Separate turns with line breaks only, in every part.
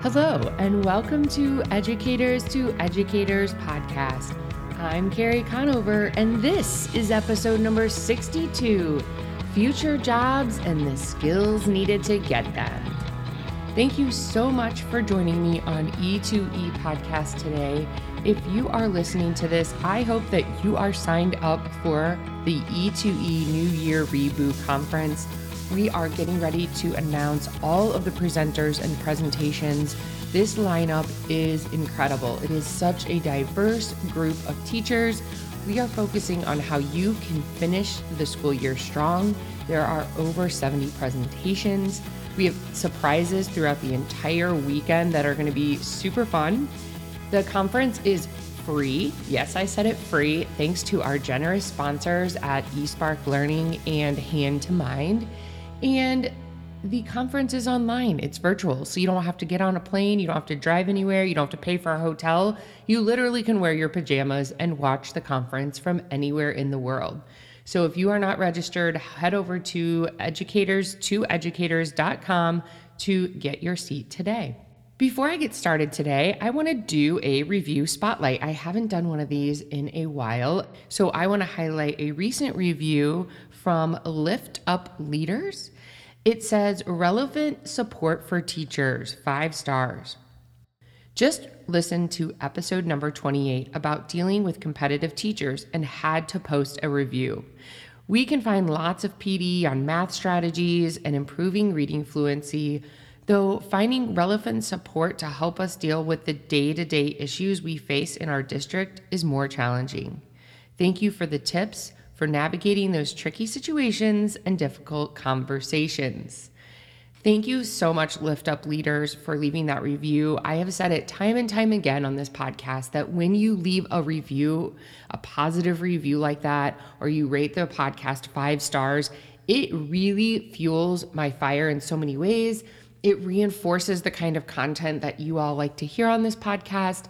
Hello, and welcome to Educators to Educators podcast. I'm Carrie Conover, and this is episode number 62 Future Jobs and the Skills Needed to Get Them. Thank you so much for joining me on E2E podcast today. If you are listening to this, I hope that you are signed up for the E2E New Year Reboot Conference we are getting ready to announce all of the presenters and presentations. This lineup is incredible. It is such a diverse group of teachers. We are focusing on how you can finish the school year strong. There are over 70 presentations. We have surprises throughout the entire weekend that are going to be super fun. The conference is free. Yes, I said it free, thanks to our generous sponsors at eSpark Learning and Hand to Mind. And the conference is online, it's virtual. So you don't have to get on a plane, you don't have to drive anywhere, you don't have to pay for a hotel. You literally can wear your pajamas and watch the conference from anywhere in the world. So if you are not registered, head over to educators2educators.com to get your seat today. Before I get started today, I want to do a review spotlight. I haven't done one of these in a while, so I want to highlight a recent review from Lift Up Leaders. It says relevant support for teachers, five stars. Just listened to episode number 28 about dealing with competitive teachers and had to post a review. We can find lots of PD on math strategies and improving reading fluency, though finding relevant support to help us deal with the day to day issues we face in our district is more challenging. Thank you for the tips for navigating those tricky situations and difficult conversations. Thank you so much, Lift Up Leaders, for leaving that review. I have said it time and time again on this podcast that when you leave a review, a positive review like that, or you rate the podcast five stars, it really fuels my fire in so many ways. It reinforces the kind of content that you all like to hear on this podcast.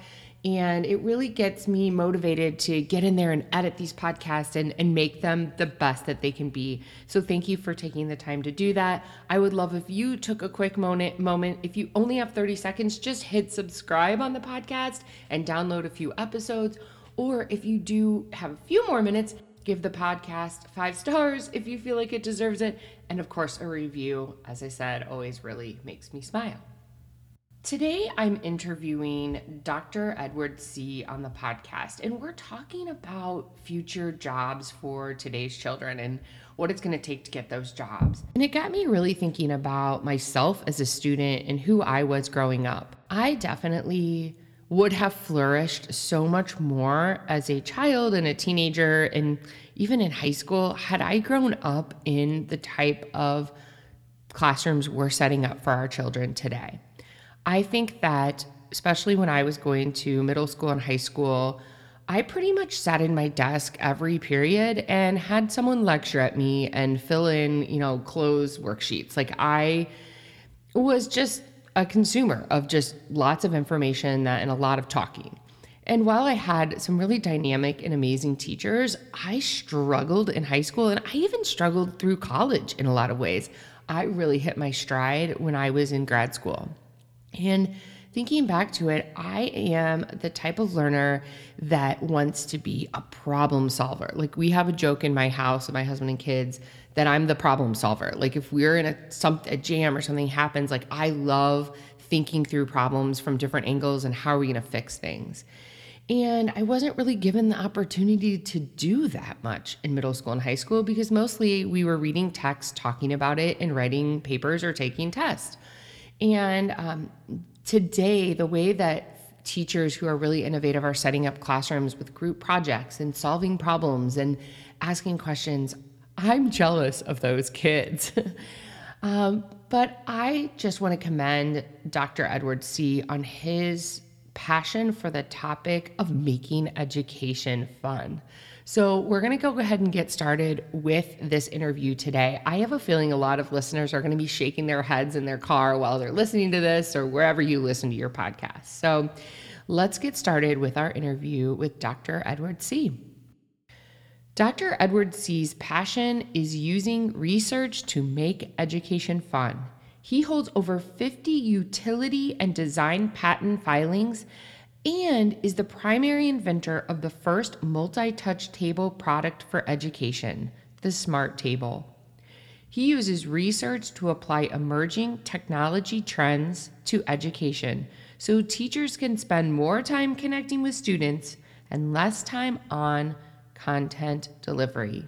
And it really gets me motivated to get in there and edit these podcasts and, and make them the best that they can be. So thank you for taking the time to do that. I would love if you took a quick moment moment. If you only have 30 seconds, just hit subscribe on the podcast and download a few episodes. Or if you do have a few more minutes, give the podcast five stars if you feel like it deserves it. And of course, a review, as I said, always really makes me smile. Today, I'm interviewing Dr. Edward Tse. on the podcast, and we're talking about future jobs for today's children and what it's going to take to get those jobs. And it got me really thinking about myself as a student and who I was growing up. I definitely would have flourished so much more as a child and a teenager, and even in high school, had I grown up in the type of classrooms we're setting up for our children today. I think that, especially when I was going to middle school and high school, I pretty much sat in my desk every period and had someone lecture at me and fill in, you know, cloze worksheets. Like I was just a consumer of just lots of information and a lot of talking. And while I had some really dynamic and amazing teachers, I struggled in high school and I even struggled through college in a lot of ways. I really hit my stride when I was in grad school. And thinking back to it, I am the type of learner that wants to be a problem solver. Like we have a joke in my house with my husband and kids that I'm the problem solver. Like if we're in a some a jam or something happens, like I love thinking through problems from different angles and how are we going to fix things. And I wasn't really given the opportunity to do that much in middle school and high school because mostly we were reading text, talking about it, and writing papers or taking tests. And um, today, the way that teachers who are really innovative are setting up classrooms with group projects and solving problems and asking questions, I'm jealous of those kids. um, but I just want to commend Dr. Edward Tse. on his passion for the topic of making education fun. So, we're going to go ahead and get started with this interview today. I have a feeling a lot of listeners are going to be shaking their heads in their car while they're listening to this or wherever you listen to your podcast. So, let's get started with our interview with Dr. Edward Tse. Dr. Edward Tse.'s passion is using research to make education fun. He holds over 50 utility and design patent filings and is the primary inventor of the first multi touch table product for education, the Smart Table. He uses research to apply emerging technology trends to education so teachers can spend more time connecting with students and less time on content delivery.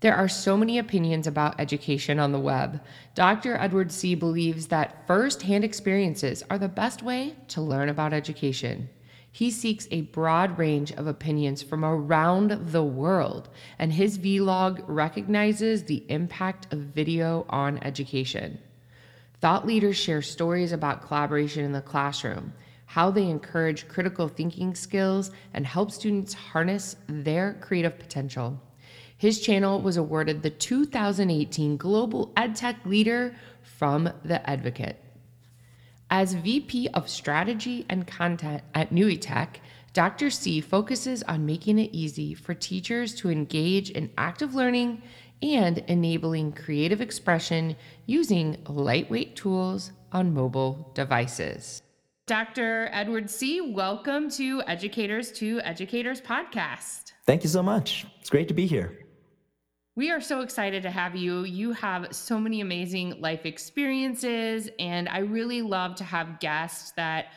There are so many opinions about education on the web. Dr. Edward Tse. believes that first hand experiences are the best way to learn about education. He seeks a broad range of opinions from around the world, and his vlog recognizes the impact of video on education. Thought leaders share stories about collaboration in the classroom, how they encourage critical thinking skills, and help students harness their creative potential. His channel was awarded the 2018 Global EdTech Leader from The Edvocate. As VP of Strategy and Content at NUITEQ, Dr. Tse focuses on making it easy for teachers to engage in active learning and enabling creative expression using lightweight tools on mobile devices. Dr. Edward Tse., welcome to Educators to Educators podcast.
Thank you so much. It's great to be here.
We are so excited to have you. You have so many amazing life experiences, and I really love to have guests that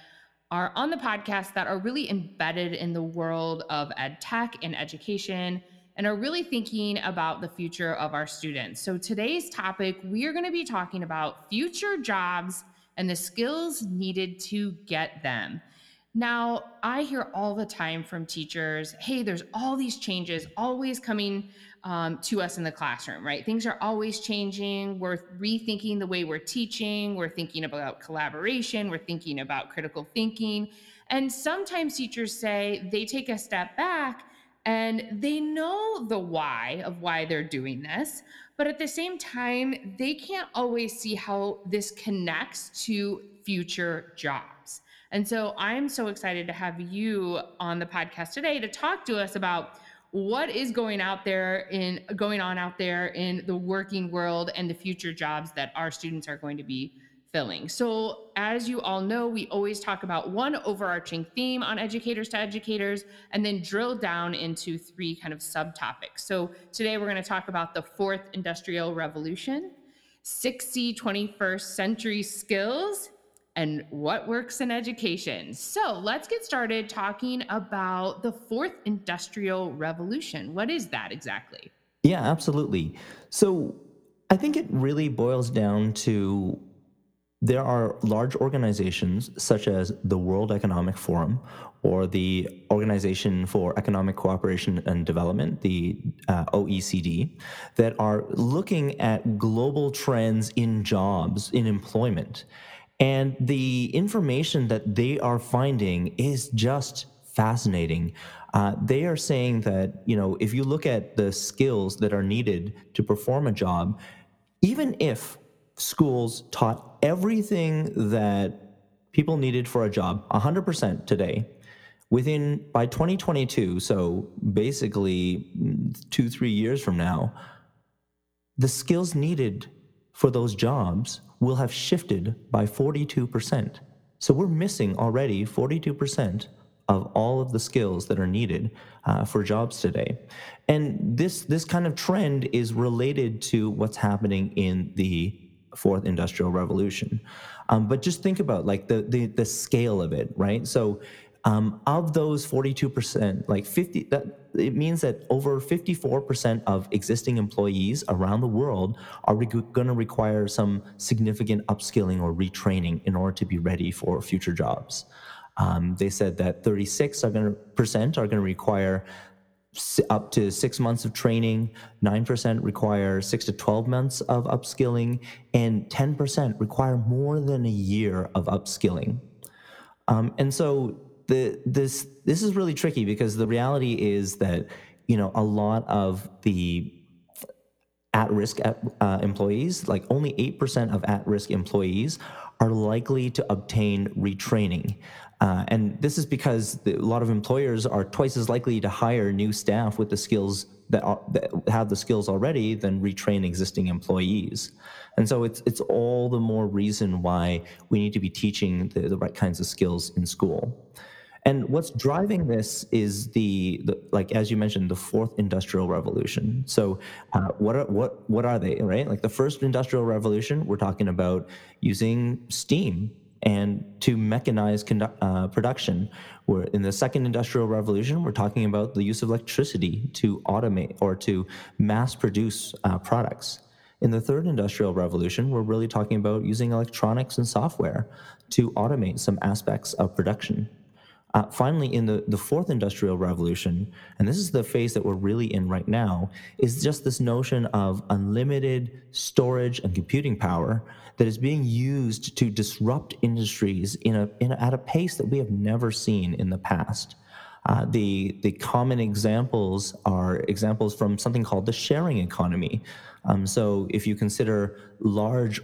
are on the podcast that are really embedded in the world of ed tech and education and are really thinking about the future of our students. So, today's topic, we are going to be talking about future jobs and the skills needed to get them. Now, I hear all the time from teachers hey, there's all these changes always coming um, to us in the classroom, right? Things are always changing. We're rethinking the way we're teaching. We're thinking about collaboration. We're thinking about critical thinking. And sometimes teachers say they take a step back and they know the why of why they're doing this. But at the same time, they can't always see how this connects to future jobs. And so I'm so excited to have you on the podcast today to talk to us about what is going out there in going on out there in the working world and the future jobs that our students are going to be filling. So, as you all know, we always talk about one overarching theme on educators to educators and then drill down into three kind of subtopics. So, today we're going to talk about the fourth industrial revolution, 6C 21st century skills, and what works in education. So let's get started talking about the fourth industrial revolution. What is that exactly?
Yeah, absolutely. So I think it really boils down to there are large organizations such as the World Economic Forum or the Organization for Economic Cooperation and Development, the uh, OECD, that are looking at global trends in jobs, in employment. And the information that they are finding is just fascinating. Uh, they are saying that, you know, if you look at the skills that are needed to perform a job, even if schools taught everything that people needed for a job 100% today, within by 2022, so basically two, three years from now, the skills needed for those jobs will have shifted by 42%. So we're missing already 42% of all of the skills that are needed uh, for jobs today. And this, this kind of trend is related to what's happening in the fourth industrial revolution. Um, but just think about like the, the, the scale of it, right? So um, of those 42%, like 50, that, it means that over 54% of existing employees around the world are re- going to require some significant upskilling or retraining in order to be ready for future jobs. Um, they said that 36% are going to require up to six months of training, 9% require six to 12 months of upskilling, and 10% require more than a year of upskilling. Um, and so the this this is really tricky because the reality is that you know a lot of the at-risk uh, employees, like only eight percent of at-risk employees, are likely to obtain retraining. Uh, and this is because the, a lot of employers are twice as likely to hire new staff with the skills that, are, that have the skills already than retrain existing employees. And so it's it's all the more reason why we need to be teaching the, the right kinds of skills in school. And what's driving this is the, the like as you mentioned, the fourth industrial revolution. So, uh, what are what what are they? Right, like the first industrial revolution, we're talking about using steam and to mechanize condu- uh, production. We're in the second industrial revolution, we're talking about the use of electricity to automate or to mass produce uh, products. In the third industrial revolution, we're really talking about using electronics and software to automate some aspects of production. Uh, finally, in the, the fourth industrial revolution, and this is the phase that we're really in right now, is just this notion of unlimited storage and computing power that is being used to disrupt industries in a, in a, at a pace that we have never seen in the past. Uh, the, the common examples are examples from something called the sharing economy. Um, so if you consider large,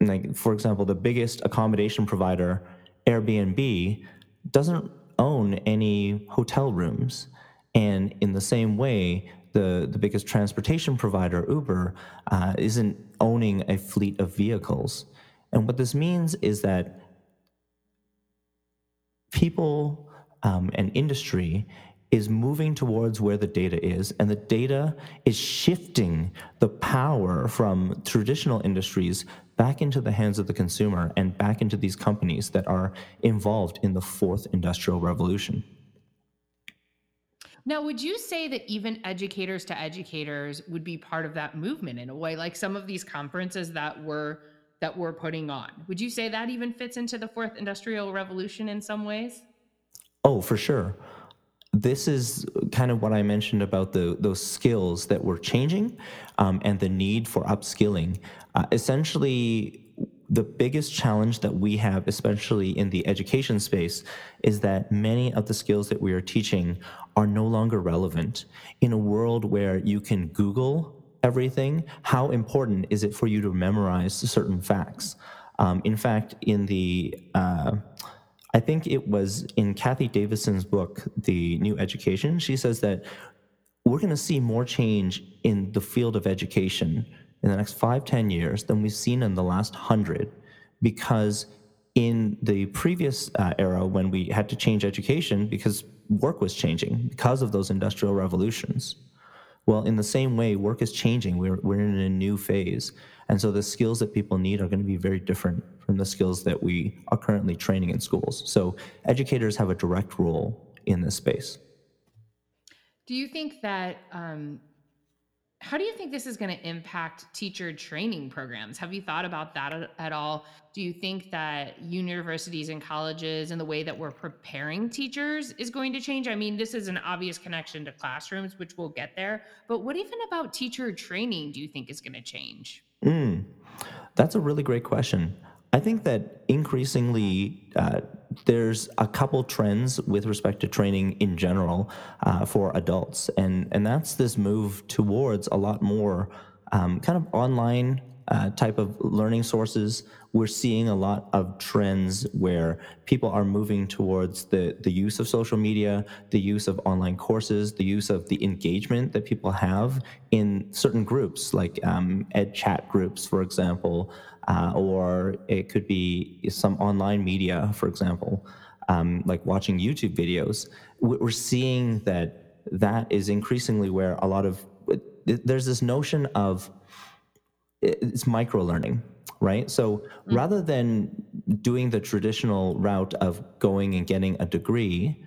like for example, the biggest accommodation provider, Airbnb, doesn't own any hotel rooms. And in the same way, the, the biggest transportation provider, Uber, uh, isn't owning a fleet of vehicles. And what this means is that people um, and industry is moving towards where the data is, and the data is shifting the power from traditional industries back into the hands of the consumer and back into these companies that are involved in the fourth industrial revolution.
Now, would you say that even educators to educators would be part of that movement in a way, like some of these conferences that we're that we're putting on? Would you say that even fits into the fourth industrial revolution in some ways?
Oh, for sure this is kind of what I mentioned about the those skills that were changing um, and the need for upskilling. Uh, essentially, the biggest challenge that we have, especially in the education space, is that many of the skills that we are teaching are no longer relevant. In a world where you can Google everything, how important is it for you to memorize certain facts? Um, in fact, in the uh, I think it was in Cathy Davidson's book, The New Education. She says that we're going to see more change in the field of education in the next five, ten years than we've seen in the last hundred, because in the previous uh, era, when we had to change education because work was changing because of those industrial revolutions. Well, in the same way, work is changing. We're, we're in a new phase. And so the skills that people need are going to be very different from the skills that we are currently training in schools. So educators have a direct role in this space.
Do you think that um, how do you think this is going to impact teacher training programs? Have you thought about that at all? Do you think that universities and colleges and the way that we're preparing teachers is going to change? I mean, this is an obvious connection to classrooms, which we'll get there. But what even about teacher training do you think is going to change?
Mm, that's a really great question. I think that increasingly uh, there's a couple trends with respect to training in general uh, for adults, and and that's this move towards a lot more um, kind of online uh, type of learning sources. We're seeing a lot of trends where people are moving towards the the use of social media, the use of online courses, the use of the engagement that people have in certain groups, like um, ed chat groups, for example uh, or it could be some online media, for example, um, like watching YouTube videos. We're seeing that that is increasingly where a lot of there's this notion of it's micro learning, right? So mm-hmm. rather than doing the traditional route of going and getting a degree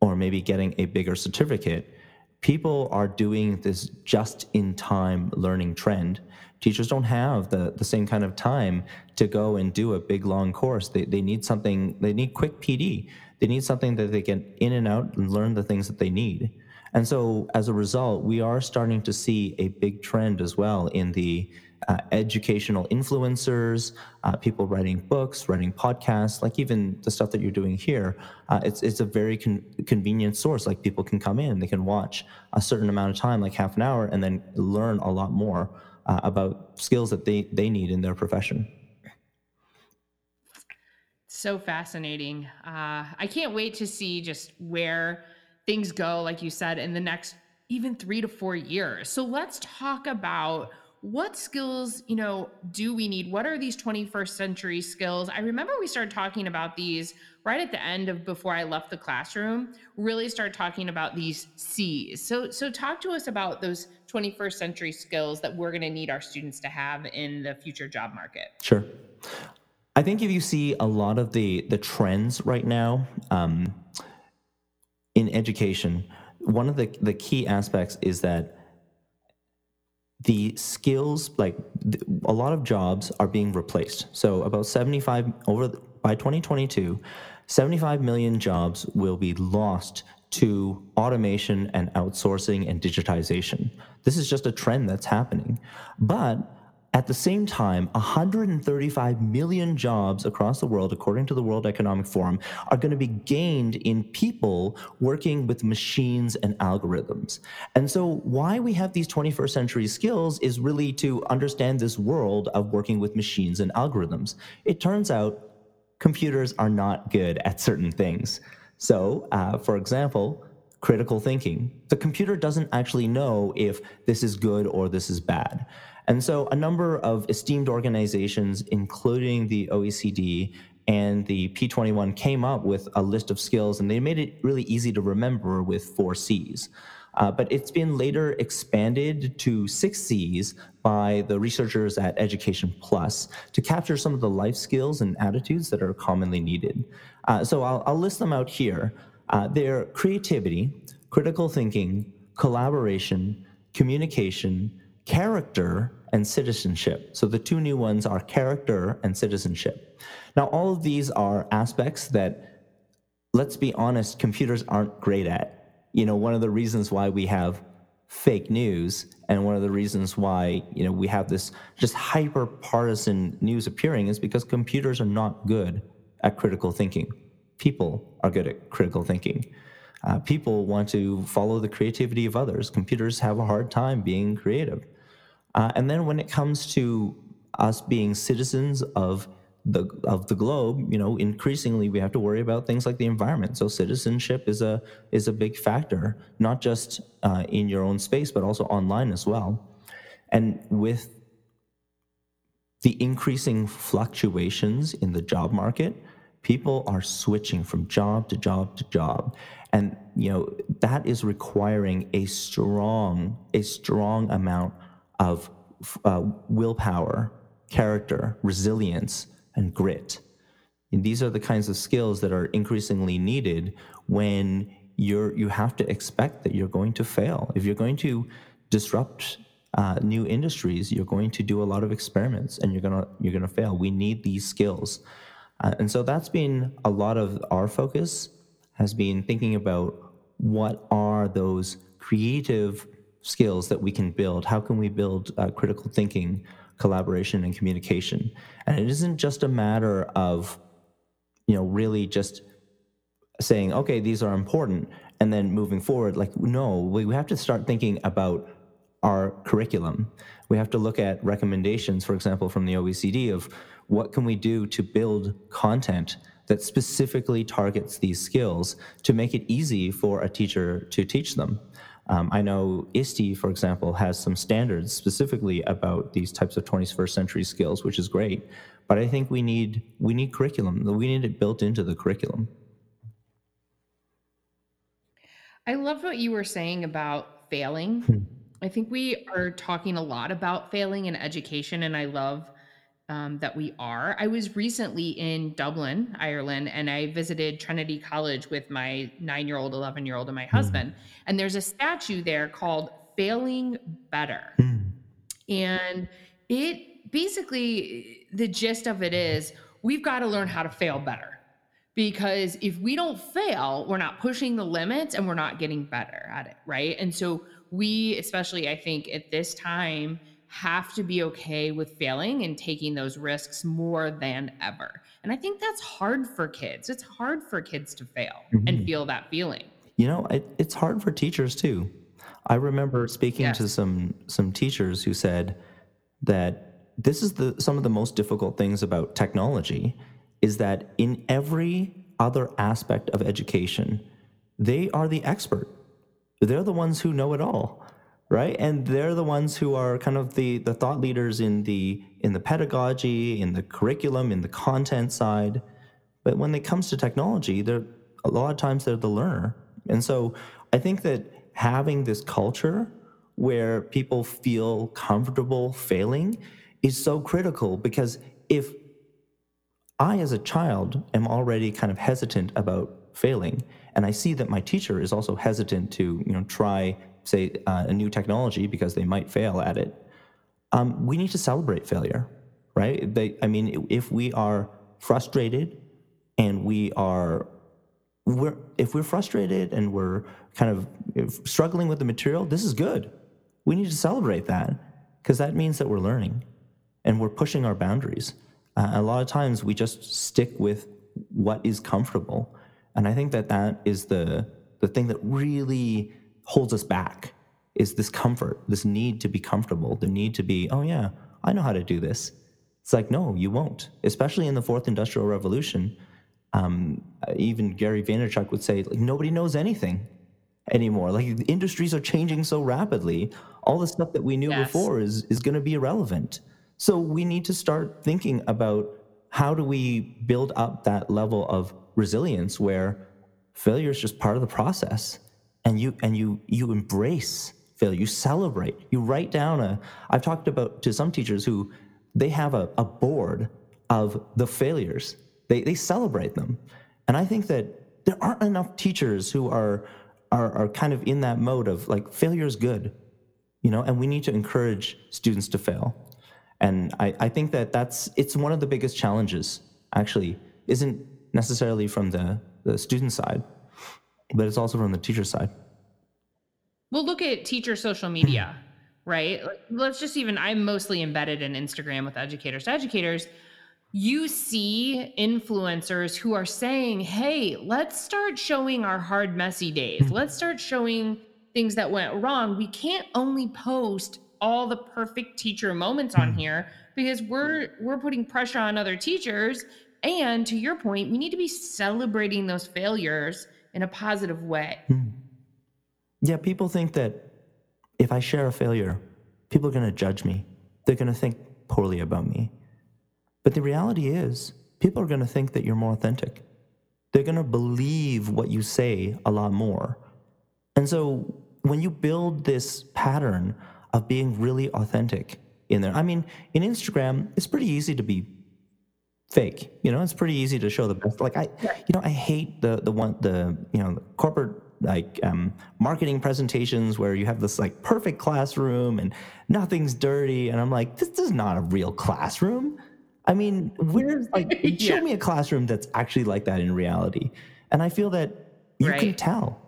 or maybe getting a bigger certificate, people are doing this just in time learning trend teachers don't have the, the same kind of time to go and do a big long course. They, they need something, they need quick PD. They need something that they get in and out and learn the things that they need. And so as a result, we are starting to see a big trend as well in the uh, educational influencers, uh, people writing books, writing podcasts, like even the stuff that you're doing here. Uh, it's it's a very con- convenient source. Like people can come in, they can watch a certain amount of time, like half an hour, and then learn a lot more uh, about skills that they, they need in their profession.
So fascinating. Uh, I can't wait to see just where things go, like you said, in the next even three to four years. So let's talk about what skills you know do we need? What are these 21st century skills? I remember we started talking about these right at the end of before i left the classroom really start talking about these c's. So so talk to us about those 21st century skills that we're going to need our students to have in the future job market.
Sure. I think if you see a lot of the the trends right now um, in education, one of the the key aspects is that the skills like th- a lot of jobs are being replaced. So about 75 over the, by 2022 75 million jobs will be lost to automation and outsourcing and digitization. This is just a trend that's happening. But at the same time, 135 million jobs across the world, according to the World Economic Forum, are going to be gained in people working with machines and algorithms. And so, why we have these 21st century skills is really to understand this world of working with machines and algorithms. It turns out computers are not good at certain things. So, uh, for example, critical thinking. The computer doesn't actually know if this is good or this is bad. And so a number of esteemed organizations, including the OECD and the P21, came up with a list of skills and they made it really easy to remember with four C's. Uh, but it's been later expanded to six C's by the researchers at Education Plus to capture some of the life skills and attitudes that are commonly needed. Uh, so I'll, I'll, list them out here. Uh, they're creativity, critical thinking, collaboration, communication, character, and citizenship. So the two new ones are character and citizenship. Now, all of these are aspects that, let's be honest, computers aren't great at. You know, one of the reasons why we have fake news and one of the reasons why you know we have this just hyper partisan news appearing is because computers are not good at critical thinking people are good at critical thinking uh, people want to follow the creativity of others computers have a hard time being creative uh, and then when it comes to us being citizens of the of the globe, you know, increasingly we have to worry about things like the environment. So citizenship is a is a big factor, not just uh, in your own space, but also online as well. And with the increasing fluctuations in the job market, people are switching from job to job to job and you know that is requiring a strong a strong amount of uh, willpower, character, resilience, and grit. And these are the kinds of skills that are increasingly needed when you're you have to expect that you're going to fail. If you're going to disrupt uh, new industries, you're going to do a lot of experiments, and you're gonna you're gonna fail. We need these skills, uh, and so that's been a lot of our focus has been thinking about what are those creative skills that we can build. How can we build uh, critical thinking, collaboration, and communication? And it isn't just a matter of, you know, really just saying, okay, these are important, and then moving forward. Like, no, we have to start thinking about our curriculum. We have to look at recommendations, for example, from the OECD of what can we do to build content that specifically targets these skills to make it easy for a teacher to teach them. Um, I know ISTE, for example, has some standards specifically about these types of 21st century skills, which is great. But I think we need we need curriculum. We need it built into the curriculum.
I love what you were saying about failing.
Hmm.
I think we are talking a lot about failing in education, and I love um, that we are. I was recently in Dublin, Ireland, and I visited Trinity College with my nine year old, 11 year old, and my
Hmm.
husband. And there's a statue there called Failing Better.
Hmm.
And it basically, the gist of it is we've got to learn how to fail better. Because if we don't fail, we're not pushing the limits and we're not getting better at it. Right. And so we, especially, I think at this time, have to be okay with failing and taking those risks more than ever. And I think that's hard for kids. It's hard for kids to fail and
Mhm.
feel that feeling.
You know, it, it's hard for teachers too. I remember speaking to some some teachers who said that this is the some of the most difficult things about technology is that in every other aspect of education, they are the expert. They're the ones who know it all, right? And they're the ones who are kind of the, the thought leaders in the in the pedagogy, in the curriculum, in the content side. But when it comes to technology, they're a lot of times they're the learner. And so I think that having this culture where people feel comfortable failing is so critical because if I, as a child, am already kind of hesitant about failing, and I see that my teacher is also hesitant to, you know, try, say, uh, a new technology because they might fail at it. Um, we need to celebrate failure, right? They, I mean, if we are frustrated and we are, we're, if we're frustrated and we're kind of struggling with the material, this is good. We need to celebrate that because that means that we're learning and we're pushing our boundaries. Uh, a lot of times we just stick with what is comfortable. And I think that that is the, the thing that really holds us back is this comfort, this need to be comfortable, the need to be, oh yeah, I know how to do this. It's like, no, you won't. Especially in the fourth industrial revolution, um, even Gary Vaynerchuk would say, like, nobody knows anything anymore. Like industries are changing so rapidly. All the stuff that we knew yes. before is is going to be irrelevant. So we need to start thinking about how do we build up that level of resilience where failure is just part of the process and you and you you embrace failure. You celebrate. You write down a i've talked about to some teachers who they have a, a board of the failures. They, they celebrate them. And i think that there aren't enough teachers who are, are are kind of in that mode of like failure is good you know and we need to encourage students to fail. And I, I think that that's it's one of the biggest challenges, actually, isn't necessarily from the, the student side, but it's also from the teacher side.
Well, look at teacher social media, right? Let's just even, I'm mostly embedded in Instagram with educators to educators. You see influencers who are saying, hey, let's start showing our hard, messy days. Hmm. Let's start showing things that went wrong. We can't only post all the perfect teacher moments on hmm. here because we're we're putting pressure on other teachers and to your point we need to be celebrating those failures in a positive way hmm.
yeah people think that if i share a failure people are going to judge me they're going to think poorly about me but the reality is people are going to think that you're more authentic they're going to believe what you say a lot more and so when you build this pattern of being really authentic in there. I mean, in Instagram, it's pretty easy to be fake. You know, it's pretty easy to show the best. Like I, you know, I hate the the one the you know corporate like um, marketing presentations where you have this like perfect classroom and nothing's dirty, and I'm like, this, is not a real classroom. I mean, where's like yeah. show me a classroom that's actually like that in reality? And I feel that you right. can tell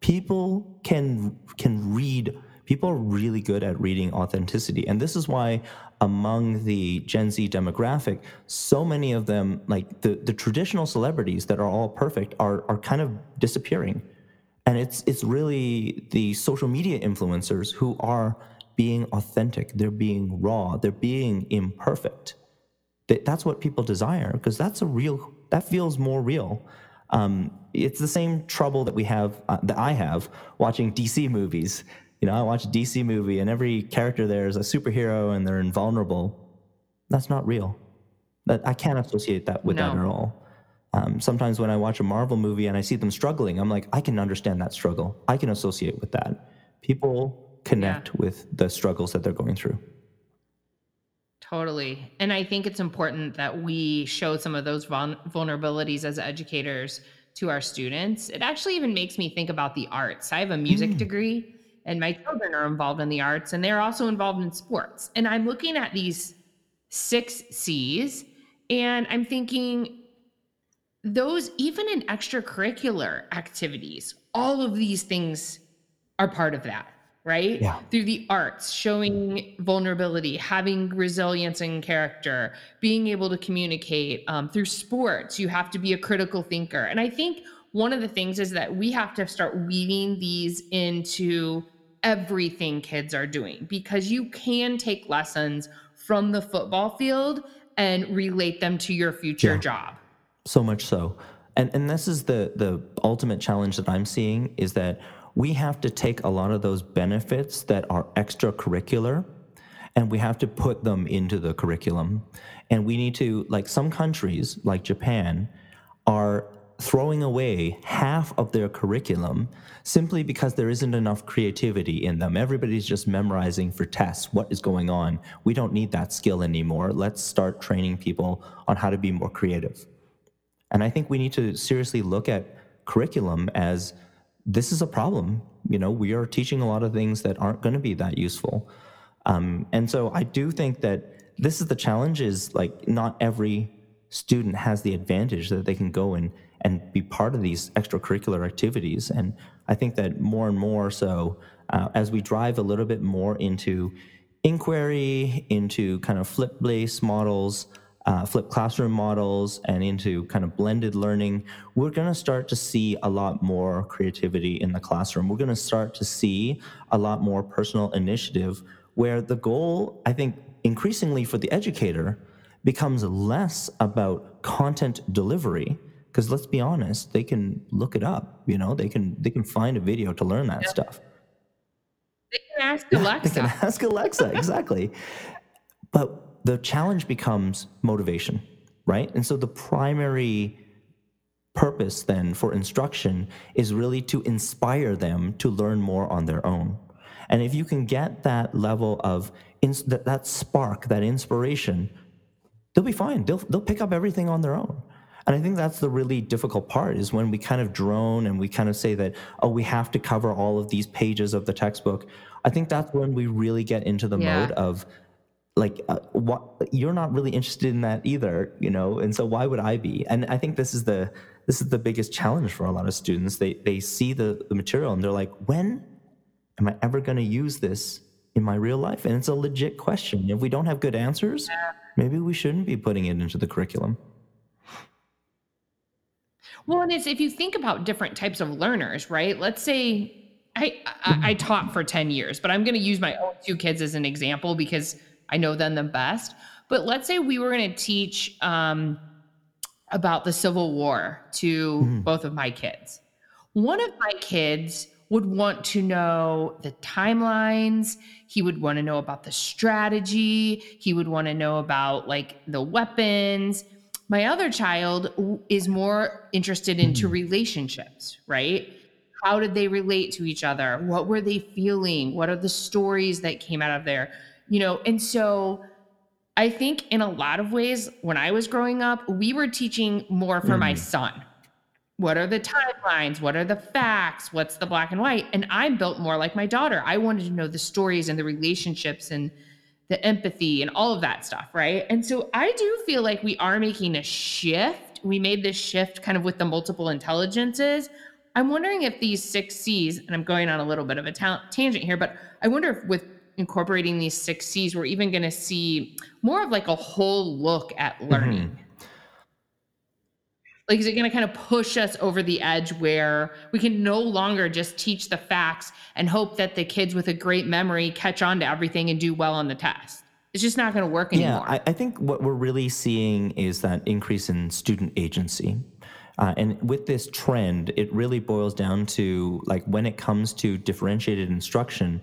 people can can read people are really good at reading authenticity. And this is why among the Gen Z demographic, so many of them, like the, the traditional celebrities that are all perfect, are, are kind of disappearing. And it's it's really the social media influencers who are being authentic, they're being raw, they're being imperfect. That's what people desire because that's a real that feels more real. Um, it's the same trouble that we have uh, that I have watching DC movies you know, I watch a DC movie and every character there is a superhero and they're invulnerable. That's not real. That I can't associate that with no. that at all. Um, sometimes when I watch a Marvel movie and I see them struggling, I'm like, I can understand that struggle. I can associate with that. People connect yeah. with the struggles that they're going through.
Totally. And I think it's important that we show some of those vulnerabilities as educators to our students. It actually even makes me think about the arts. I have a music mm. degree and my children are involved in the arts and they're also involved in sports. And I'm looking at these six C's and I'm thinking, those, even in extracurricular activities, all of these things are part of that, right? Yeah. Through the arts, showing vulnerability, having resilience and character, being able to communicate. Um, through sports, you have to be a critical thinker. And I think one of the things is that we have to start weaving these into everything kids are doing because you can take lessons from the football field and relate them to your future yeah. job.
So much so. And and this is the the ultimate challenge that I'm seeing is that we have to take a lot of those benefits that are extracurricular and we have to put them into the curriculum. And we need to like some countries like Japan are throwing away half of their curriculum simply because there isn't enough creativity in them. Everybody's just memorizing for tests what is going on. We don't need that skill anymore. Let's start training people on how to be more creative. And I think we need to seriously look at curriculum as this is a problem. You know, we are teaching a lot of things that aren't going to be that useful. Um, and so I do think that this is the challenge is like not every student has the advantage that they can go and and be part of these extracurricular activities. And I think that more and more so, uh, as we drive a little bit more into inquiry, into kind of flip based models, uh, flipped classroom models, and into kind of blended learning, we're going to start to see a lot more creativity in the classroom. We're going to start to see a lot more personal initiative where the goal, I think, increasingly for the educator becomes less about content delivery because let's be honest they can look it up you know? They can they can find a video to learn that stuff.
They can ask
yeah they can ask alexa exactly. But the challenge becomes motivation right? And so the primary purpose then for instruction is really to inspire them to learn more on their own. And if you can get that level of that spark that inspiration they'll be fine. They'll they'll pick up everything on their own. And I think that's the really difficult part is when we kind of drone and we kind of say that oh we have to cover all of these pages of the textbook. I think that's when we really get into the
Yeah.
mode of like uh, what you're not really interested in that either, you know. And so why would I be? And I think this is the this is the biggest challenge for a lot of students. They they see the, the material and they're like, when am I ever going to use this in my real life? And it's a legit question. If we don't have good answers, maybe we shouldn't be putting it into the curriculum.
Well, and it's if you think about different types of learners, right? Let's say I I, I taught for 10 years, but I'm going to use my own two kids as an example because I know them the best. But let's say we were going to teach um, about the Civil War to both of my kids. One of my kids would want to know the timelines. He would want to know about the strategy. He would want to know about like the weapons. My other child is more interested into hmm. relationships, right? How did they relate to each other? What were they feeling? What are the stories that came out of there? You know, and so I think in a lot of ways, when I was growing up, we were teaching more for my hmm. son. What are the timelines? What are the facts? What's the black and white? And I'm built more like my daughter. I wanted to know the stories and the relationships and the empathy and all of that stuff, right? And so I do feel like we are making a shift. We made this shift kind of with the multiple intelligences. I'm wondering if these six C's, and I'm going on a little bit of a ta- tangent here, but I wonder if with incorporating these six C's, we're even going to see more of like a whole look at mm-hmm. learning. Like, is it going to kind of push us over the edge where we can no longer just teach the facts and hope that the kids with a great memory catch on to everything and do well on the test? It's just not going to work
Yeah,
anymore.
I, I think what we're really seeing is that increase in student agency. Uh, and with this trend, it really boils down to like when it comes to differentiated instruction,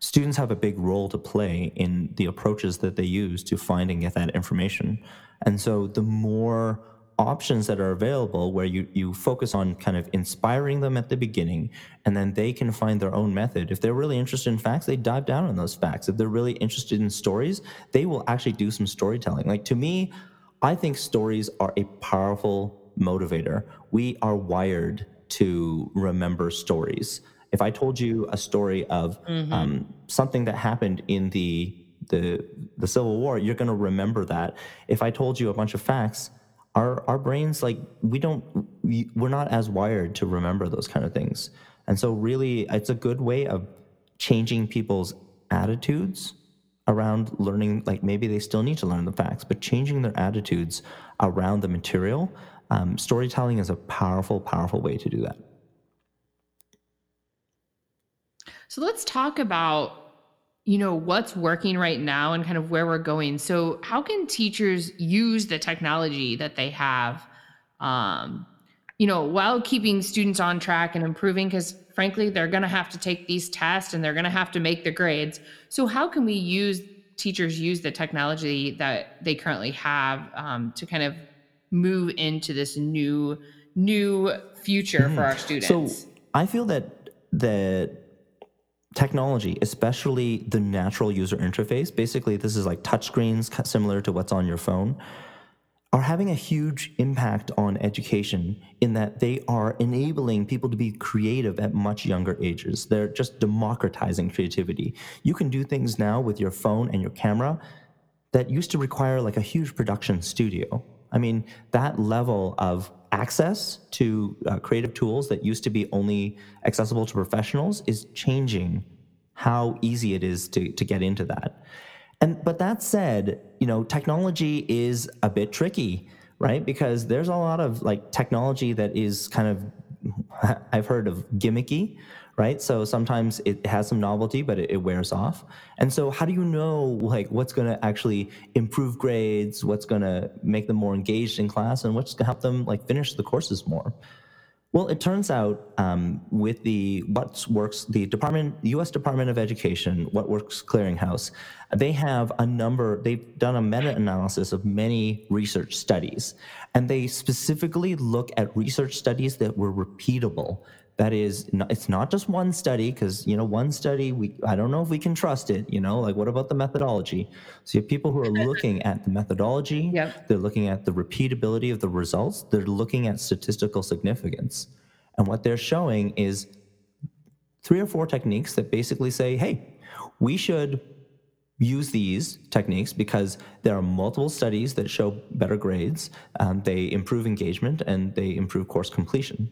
students have a big role to play in the approaches that they use to finding and get that information. And so the more options that are available where you, you focus on kind of inspiring them at the beginning and then they can find their own method. If they're really interested in facts, they dive down on those facts. If they're really interested in stories, they will actually do some storytelling. Like to me, I think stories are a powerful motivator. We are wired to remember stories. If I told you a story of um, something that happened in the the the Civil War, you're going to remember that. If I told you a bunch of facts, our our brains like we don't we, we're not as wired to remember those kind of things. And so really, it's a good way of changing people's attitudes around learning like maybe they still need to learn the facts but changing their attitudes around the material um, storytelling is a powerful powerful way to do that
So let's talk about you know what's working right now and kind of where we're going. So how can teachers use the technology that they have um, you know, while keeping students on track and improving, because frankly, they're going to have to take these tests and they're going to have to make the grades. So, how can we use teachers use the technology that they currently have um, to kind of move into this new new future mm-hmm. for our students?
So, I feel that that technology, especially the natural user interface, basically this is like touchscreens similar to what's on your phone are having a huge impact on education in that they are enabling people to be creative at much younger ages. They're just democratizing creativity. You can do things now with your phone and your camera that used to require like a huge production studio. I mean, that level of access to uh, creative tools that used to be only accessible to professionals is changing how easy it is to, to get into that. And but that said, you know, technology is a bit tricky, right? Because there's a lot of like technology that is kind of I've heard of gimmicky, right? So sometimes it has some novelty, but it, it wears off. And so how do you know like what's going to actually improve grades, what's going to make them more engaged in class, and what's going to help them like finish the courses more? Well, it turns out um, with the What Works, the Department, U.S. Department of Education, What Works Clearinghouse, they have a number. They've done a meta-analysis of many research studies, and they specifically look at research studies that were repeatable that is it's not just one study because you know one study we i don't know if we can trust it you know like what about the methodology? So you have people who are looking at the methodology yep. they're looking at the repeatability of the results they're looking at statistical significance. And what they're showing is three or four techniques that basically say hey we should use these techniques because there are multiple studies that show better grades um, they improve engagement and they improve course completion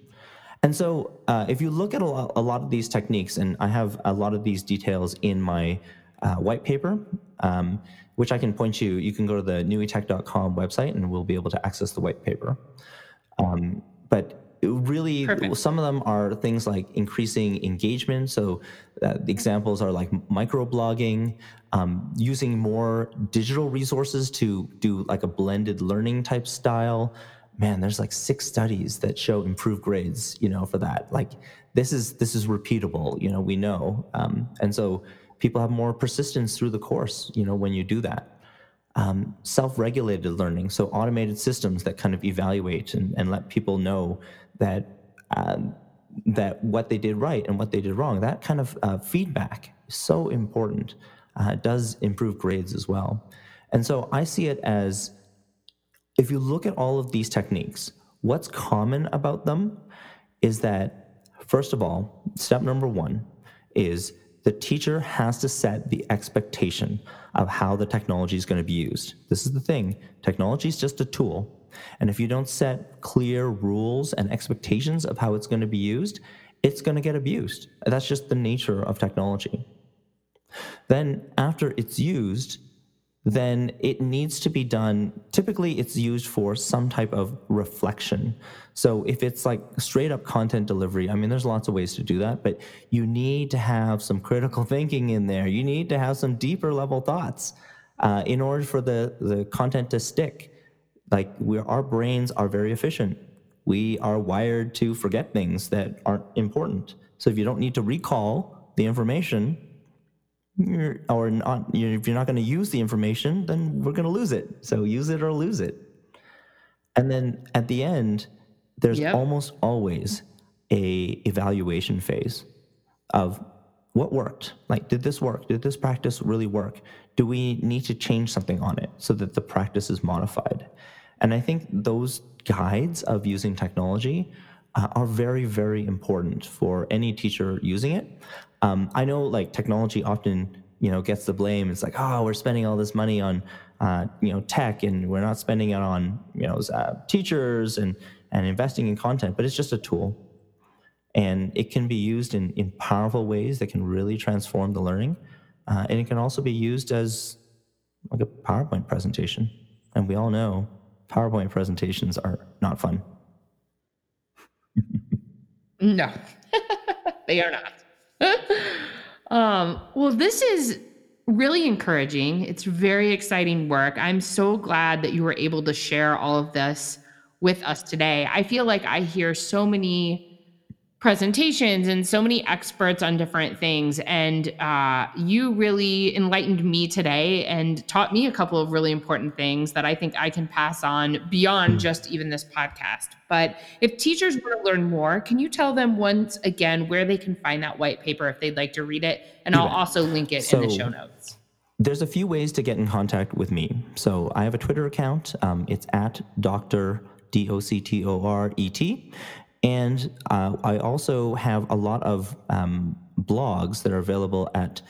and so, uh, if you look at a lot, a lot, of these techniques, and I have a lot of these details in my uh, white paper, um, which I can point you. You can go to the nuiteq.com website, and we'll be able to access the white paper. Um, but really, Perfect. some of them are things like increasing engagement. So, uh, the examples are like microblogging, um, using more digital resources to do like a blended learning type style man, there's like six studies that show improved grades, you know, for that. Like this is this is repeatable, you know, we know, um, and so people have more persistence through the course, you know, when you do that. Um, self-regulated learning, so automated systems that kind of evaluate and, and let people know that um, that what they did right and what they did wrong. That kind of uh, feedback is so important. Uh, does improve grades as well, and so I see it as if you look at all of these techniques, what's common about them is that, first of all, step number one is the teacher has to set the expectation of how the technology is going to be used. This is the thing technology is just a tool. And if you don't set clear rules and expectations of how it's going to be used, it's going to get abused. That's just the nature of technology. Then, after it's used, then it needs to be done. Typically, it's used for some type of reflection. So if it's like straight up content delivery, I mean, there's lots of ways to do that, but you need to have some critical thinking in there. You need to have some deeper level thoughts uh, in order for the, the content to stick. Like we our brains are very efficient. We are wired to forget things that aren't important. So if you don't need to recall the information, or not, you're, if you're not going to use the information, then we're going to lose it. So use it or lose it. And then at the end, there's yep. almost always a evaluation phase of what worked. Like, did this work? Did this practice really work? Do we need to change something on it so that the practice is modified? And I think those guides of using technology uh, are very, very important for any teacher using it. Um, I know like technology often you know gets the blame. It's like oh we're spending all this money on uh, you know tech and we're not spending it on you know uh, teachers and and investing in content, but it's just a tool. And it can be used in, in powerful ways that can really transform the learning. Uh, and it can also be used as like a PowerPoint presentation. And we all know PowerPoint presentations are not fun.
no, they are not. um, well, this is really encouraging. It's very exciting work. I'm so glad that you were able to share all of this with us today. I feel like I hear so many presentations and so many experts on different things. And uh, you really enlightened me today and taught me a couple of really important things that I think I can pass on beyond hmm. just even this podcast. But if teachers want to learn more, can you tell them once again where they can find that white paper if they'd like to read it? And I'll also link it so, in the show notes.
There's a few ways to get in contact with me. So I have a Twitter account. Um, it's at Dr. D O C T O R E T. And uh, I also have a lot of um, blogs that are available at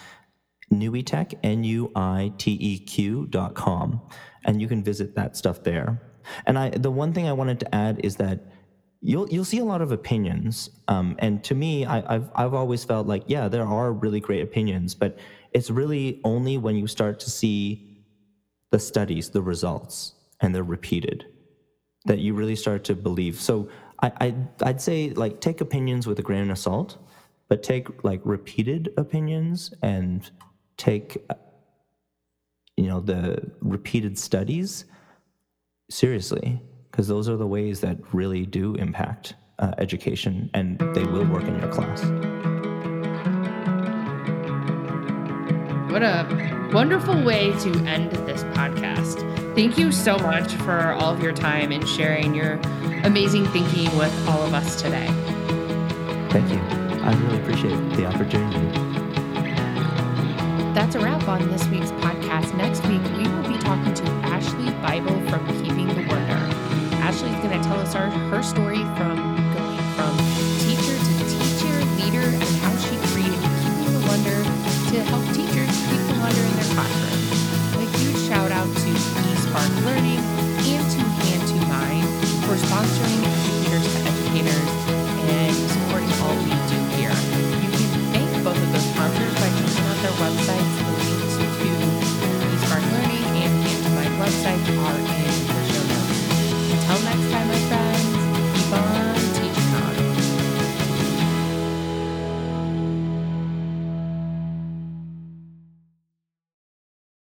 nuiteq, N-U-I-T-E-Q dot com. And you can visit that stuff there. And I, the one thing I wanted to add is that you'll you'll see a lot of opinions. Um, and to me, I, I've I've always felt like yeah, there are really great opinions, but it's really only when you start to see the studies, the results, and they're repeated, that you really start to believe. So I, I'd, I'd say like take opinions with a grain of salt, but take like repeated opinions and take you know the repeated studies seriously because those are the ways that really do impact uh, education and they will work in your class.
What a wonderful way to end this podcast. Thank you so much for all of your time and sharing your amazing thinking with all of us today.
Thank you. I really appreciate the opportunity.
That's a wrap on this week's podcast. Next week, we will be talking to Ashley Bible from Keeping the Wonder. Ashley's going to tell us our, her story from from sponsoring Educators to Educators